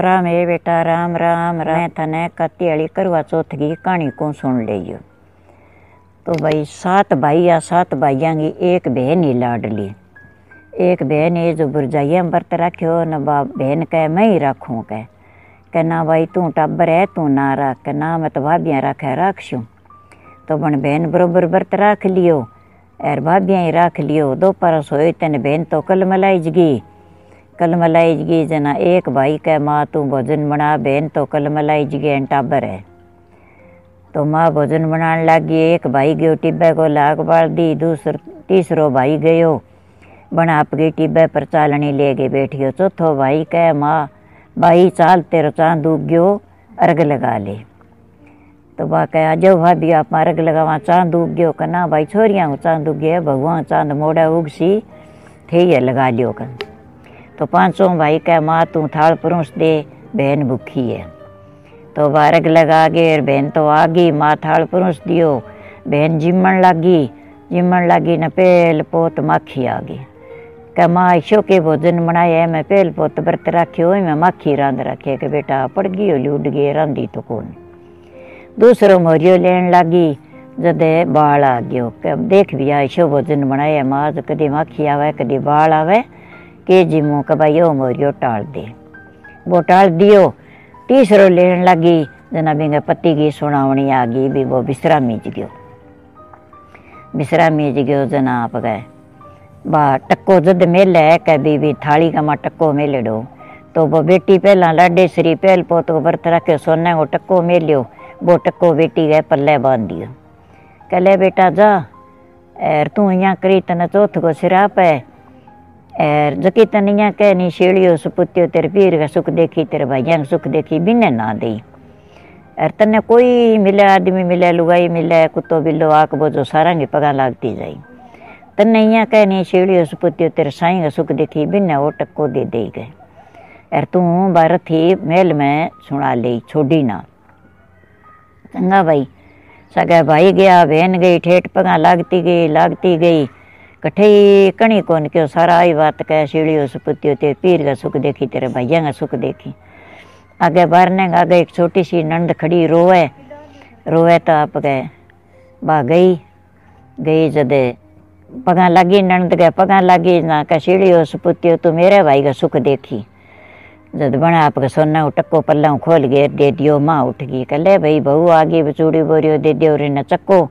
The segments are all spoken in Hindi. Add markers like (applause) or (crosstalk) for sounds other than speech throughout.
राम ए बेटा राम राम राम थने कत्ती करवा चौथ की कहानी को सुन लियो तो भाई, सात भाई या सात भाइयों की एक बहन ही लाडली एक बहन ये जो बुरजाइया बरत रखो न बा, बहन कह मैं ही रखूँ कह के ना भाई, तू टब्बर है तू ना रख ना मैं तो भाभियाँ रखे रखशूँ। तो बन बहन बरोबर बरत रख लियो और भाभियाँ ही रख लियो। दो परस हो तेन बहन तो कल मलाई जगी कल मलाई जना एक भाई कह, माँ, तू भोजन बना, बहन तो कल मलाई जगी टाबर है। तो माँ भोजन बनाने लगी, एक भाई गयो टिब्बे को लाग बाल दी दूसर, तीसरो भाई गयो। बना आपकी टिब्बे पर चालनी ले गई बैठियो। चौथो भाई कह, माँ, भाई, चाल तेरो चाँद उग गयो, अर्घ लगा ले। तो बा कह जो भाभी, आप अर्घ लगावा, चाँद उग गयो कना भाई, छोरिया चाँद उग गया भगवान चाँद मोड़ा उगसी थे ये लगा लियो कन तो पाँचों भाई कह माँ तू थाल परोस दे, बहन भूखी है। तो बारक लगा गए बहन तो आ गई, माँ थाल परोस दियो। बहन जिमन लगी जिमन लगी न पेल पोत माखी आ गई। कह माँ ईशो के भोजन बनाया मैं पेल पोत व्रत रखियो मैं माखी रांध रखे के बेटा पड़ गई होली गए रांधी तो कौन? दूसरो मोरियो लेन लगी, जदे बाल आ गयो के देख भी ईशो भोजन बनाया माँ कदी माखी आवे, कदी बाल आवे के जी जिमो के भाई ओ मोरियो टाल दे। वो टाल दियो। तीसरो लेन लगी जना बिंगे पति की सुनावनी आ गई भी वो विश्रामी ज गयो। विश्रामी ज गयो जना आप गए बा, टक्को जद मेले कह भी भी थाली का मा टक्को मेलेड़ो? तो वो बेटी पहला लाडे श्री पहल पोत को व्रत रखे सोने को टक्को मेलियो। वो टक्को बेटी गए पल्ले बाँध दियो। कह बेटा, जा। एर तू यहाँ करी तने चौथ को सिरा है। एर, जकी तनिया कह नी शेड़ियो सुपुत्यो तेरे पीर का सुख देखी, तेरे भाइया का सुख देखी बिने ना दे एर तने कोई मिले, आदमी मिले, लुगाई मिले, कुत्तो बिल्लो, आक बोझो, सारा की पगा लागती जाई। तने यहाँ कह नी शेड़ियो सुपुत्यो तेरे साई का सुख देखी बिने वो टक्को दे दे गए। एर, तू भारत ही मेल में सुना ले, छोड़ी ना। चंगा भाई, सगे भाई गया, बहन गई, ठेठ पगा लागती गई लागती गई। कठे कणी कौन क्यों सारा आई बात कह सीढ़ियों सुपुतियो ते पीर का सुख देखी तेरे भैया का सुख देखी आगे बारने आगे एक छोटी सी नंद खड़ी रोवे रोवे तो आप गए बा गई गई जदे पगा लगी नंद गए पगा लगी ना कह सीढ़ियों सुपुतियो तू मेरे भाई का सुख देखी जद बना आपके सोना टक्को पल्ला खोल गए दे दियो माँ उठ गई कह भाई बहू आ गई बचूड़ी बोरियो दे दियो रे चक्को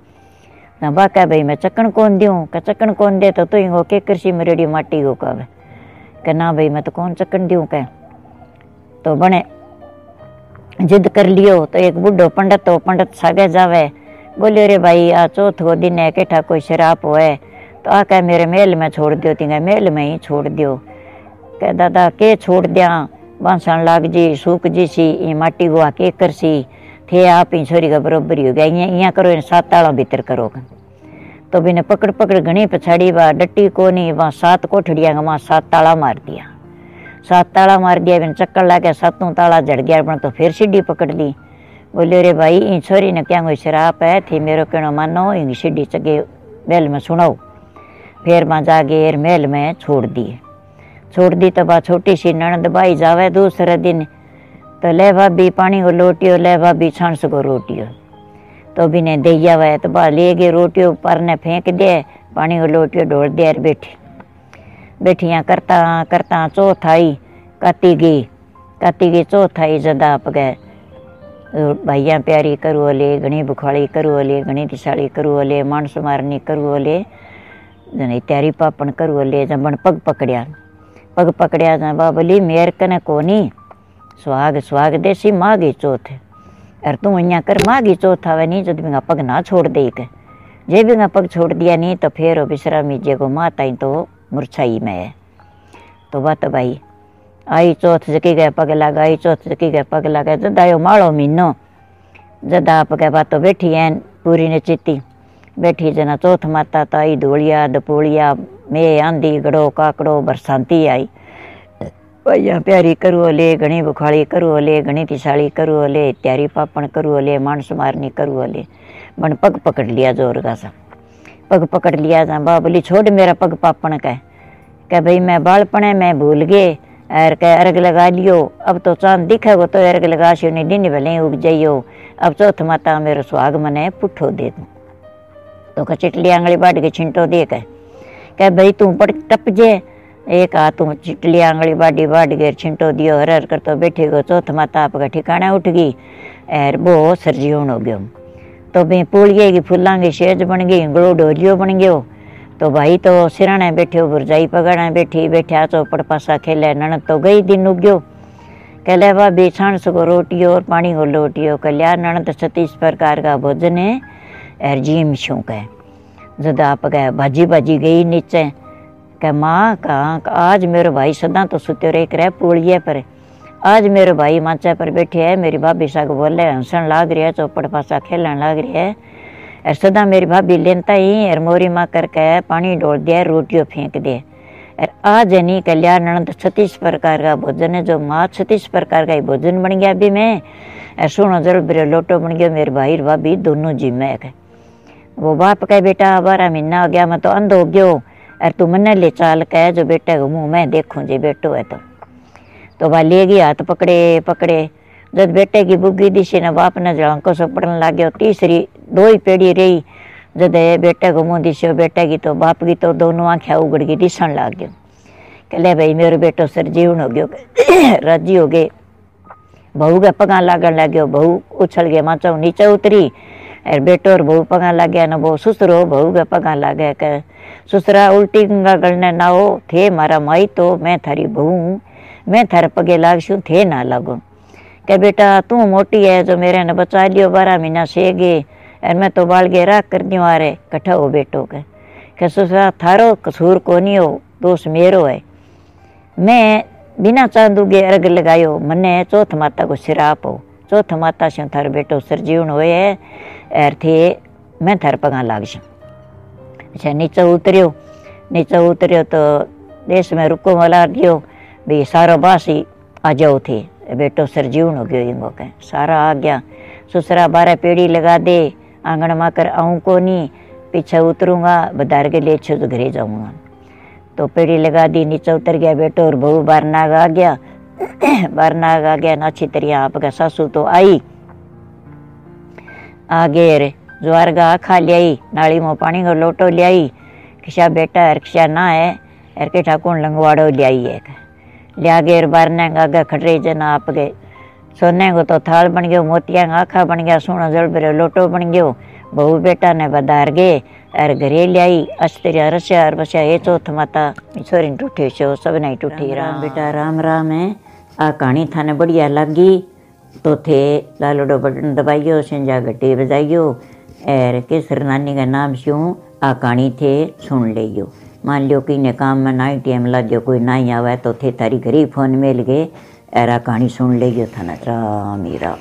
ना बाका भाई, मैं चक्कन कौन दूँ का चक्कन कौन दे तो तुम हो के कृषि में रेडी माटी को कहे। कि ना भाई, मैं तो कौन चक्कन दूँ कह? तो बने, जिद कर लियो तो एक बुढ़ो पंडित तो पंडित सागे जावे। बोलियो रे भाई, आ चौथ दिन है, केठा कोई शराब होए? तो आ कह, मेरे मेल में छोड़ दियो तीन मेल में ही छोड़ दियो। कह, दादा, के छोड़ दिया? बांसन लाग जी, सूख जी सी ये माटी गुआ के कर सी थे आप ही छोरी का बरोबर ही गया इं यहाँ करो इन सात ताला भीतर करो तो बिने पकड़ पकड़ घनी पछाड़ी वा डट्टी को नहीं वहाँ सात कोठड़िया का वहाँ सात ताला मार दिया सात ताला मार दिया बिन चक्कर ला के सातों ताला जड़ गया बन तो फिर सीढ़ी पकड़ ली बोले रे भाई इन छोरी ने क्या कोई शराब है थी मेरो कहना मानो इन सीढ़ी चगे मेल में सुनाओ फिर वहाँ जागे महल में छोड़ दिए छोड़ दी तो बा छोटी सी ननद भाई जावे दूसरे दिन तो ले भाभी पानी को लोटियो ले भाभी छानस को रोटियो। तो भी ने दैया हुआ तो बा ले गए रोटियो पर ने फेंक दे पानी को लोटियो ढोल दे बैठी। बैठिया करता करता चौथ आई काती गई काती गई चौथ आई जदा आप गए। भाइया प्यारी करू ओले घनी बुखाड़ी करू ओले घनी दिशाड़ी करू ओले मानस मारनी करू ओले, जने त्यारी पापण करू ओले जबन पग पकड़िया। पग पकड़िया जा बाबली मेर कने कोनी सुहाग सुहाग देसी मागी चौथ अर तू अहियाँ कर मागी चौथ आवे नहीं जब बिंगा पग ना छोड़ दे के जे बिंगा पग छोड़ दिया नहीं तो फिर विश्रामी जे को माता ही तो मुरछाई में है तो बात भाई आई चौथ जकी गए पग लगा आई चौथ जकी गए पग लगा जद आयो माड़ो महीनो जद आप गए बात बैठी है पूरी ने चित्ती बैठी जना चौथ माता तो आई धोलिया दपोलिया मैं आंधी गड़ो काकड़ो बरसांती आई भैया प्यारी करू ओले घणी बुखाड़ी करू ओले घणी तिसाड़ी करू ओले त्यारी पापण करू ओले मानस मारनी करू ओले मन पग पकड़ लिया ज़ोर का सा पग पकड़ लिया जा बा बोली छोड़ मेरा पग पापण का कह भाई मैं बालपने मैं भूल गए एर कह अर्घ लगा लियो अब तो चाँद दिखेगो तो अर्घ लगा शिव ने दिन भले उग जाइयो अब चौथ माता मेरो सुहाग मने पुठो दे दू तो का चिटली आंगली बाट के छिंटो दे कह कह भाई तू पड़ टप जे एक हाथ चिटली आंगली बाडी बाट के छिंटो दियो, हर हर कर तो बैठे गो चौथ माता आपका ठिकाना उठ गई। एर वो सरजीवन हो गयो। तो भी पूलिए की फूलों की शेज बन गई गड़ो डोलियो बन गयो। तो भाई तो सिराने बैठे बुरजाई पगाड़े बैठी, बैठा चौपड़ पासा खेले ननद तो गई दिन उग्यो। कहले भाभी छाण सको रोटी और पानी को लोटियो कल्या ननद सतीश प्रकार का भोजन। है और जीम शौक है जद आप कह भाजी भाजी गई नीचे कह, माँ, कहाँ आज मेरे भाई सदा तो सुत्यो रे करे पूड़िए पर। आज मेरे भाई माचा पर बैठे है, मेरी भाभी साग बोले हंसन लाग रही है, चौपड़ पासा खेलन लाग रही है। और सदा मेरी भाभी लेनता ही और मोरी माँ करके पानी डोल दिया रोटियों फेंक दे। और आज नहीं कल्याण नंद छत्तीस प्रकार का भोजन है, जो माँ छत्तीस प्रकार का ही भोजन बन गया अभी मैं। और सुनो जल मेरे लोटो बन गया, मेरे भाई, भाभी, दोनों जिम्मे वो बाप कहे, बेटा, बारह महीना हो गया, मैं तो अंध हो गयो और तू मन ले चाल कह, जो बेटे को मुँह मैं देखूँ जी बेटो है तो। तो वह ले गई हाथ पकड़े पकड़े। जब बेटे की बुग्गी दिशी ने बाप ने जड़ांको सो पड़न लग गया तीसरी दो ही पेड़ी रही जब बेटे को मुँह दिशो बेटे की तो बाप की तो दोनों आँखें उगड़ गई दिसन लग गयो कहले भाई, मेरे बेटो सर जीवन हो गयो, (coughs) राज़ी हो गए। बहू के पगा लागन लग गयो बहू उछल गया, माचा नीचे उतरी। और बेटो और बहू पगा लग गया ना, बहु सुसरो, बहू के पगा लग गया कह सुसरा उल्टी गंगा गलने ना हो थे मारा माई तो मैं थारी बहू हूँ मैं थारे पगे लागशू थे ना लागू કે બેટા તું મોટી है जो मेरे ने बचा लियो बारह महीना से गे और मैं तो बाल गे राख कर दियो आरे कट्ठा हो बेटो के के ससुरा थारो कसूर कोनी हो दोष मेरो है मैं बिना चांदूगे अर्घ लगायो मने चौथ माता को सिराप हो चौथ माता से थारो बेटो सरजीवन होए है और थे मैं थार पगा लाग अच्छा नीचे उतरियो नीचे उतरियो तो देश में रुको मला दियो भाई सारो बासी आ जाओ थे बेटो सरजीवन हो गयो इंगो के सारा आ गया ससुरा बारह पेड़ी लगा दे आँगन में कर आऊँ को नहीं पीछे उतरूँगा बदार के ले छो तो घरे जाऊँगा तो पेड़ी लगा दी नीचे उतर गया बेटो और बहू बार नाग आ गया बार नाग आ गया ना अच्छी तरह आपका सासू तो आई आगे रे ज्वार गा खा लियाई नाली में पानी का लोटो लियाई किसा बेटा रिक्शा ना है एर के ठाकुर लंगवाड़ो लियाई है लिया गेर बारने आगे खटरे जन आप गए सोने को तो थाल बन गयो मोतिया आखा बन गया सोना जल बेरो लोटो बन गयो बहू बेटा ने बधार गए अर घरे लियाई अस्त्रिया रस्या अर बस्या ये चौथ माता छोरी टूटी छो सब नहीं टूटी राम बेटा राम राम है आ कहानी थाने बढ़िया लगी तो थे लालोडो बटन दबाइयो सिंजा घटी बजाइयो और केसर नानी का नाम शू आ कहानी थे, सुन लियो। मान लियो कि ने काम में नाई टाइम ला जो कोई नाई आवे तो थे थारी घरी फ़ोन मिल गए एरा कहानी सुन ले था ना मीरा।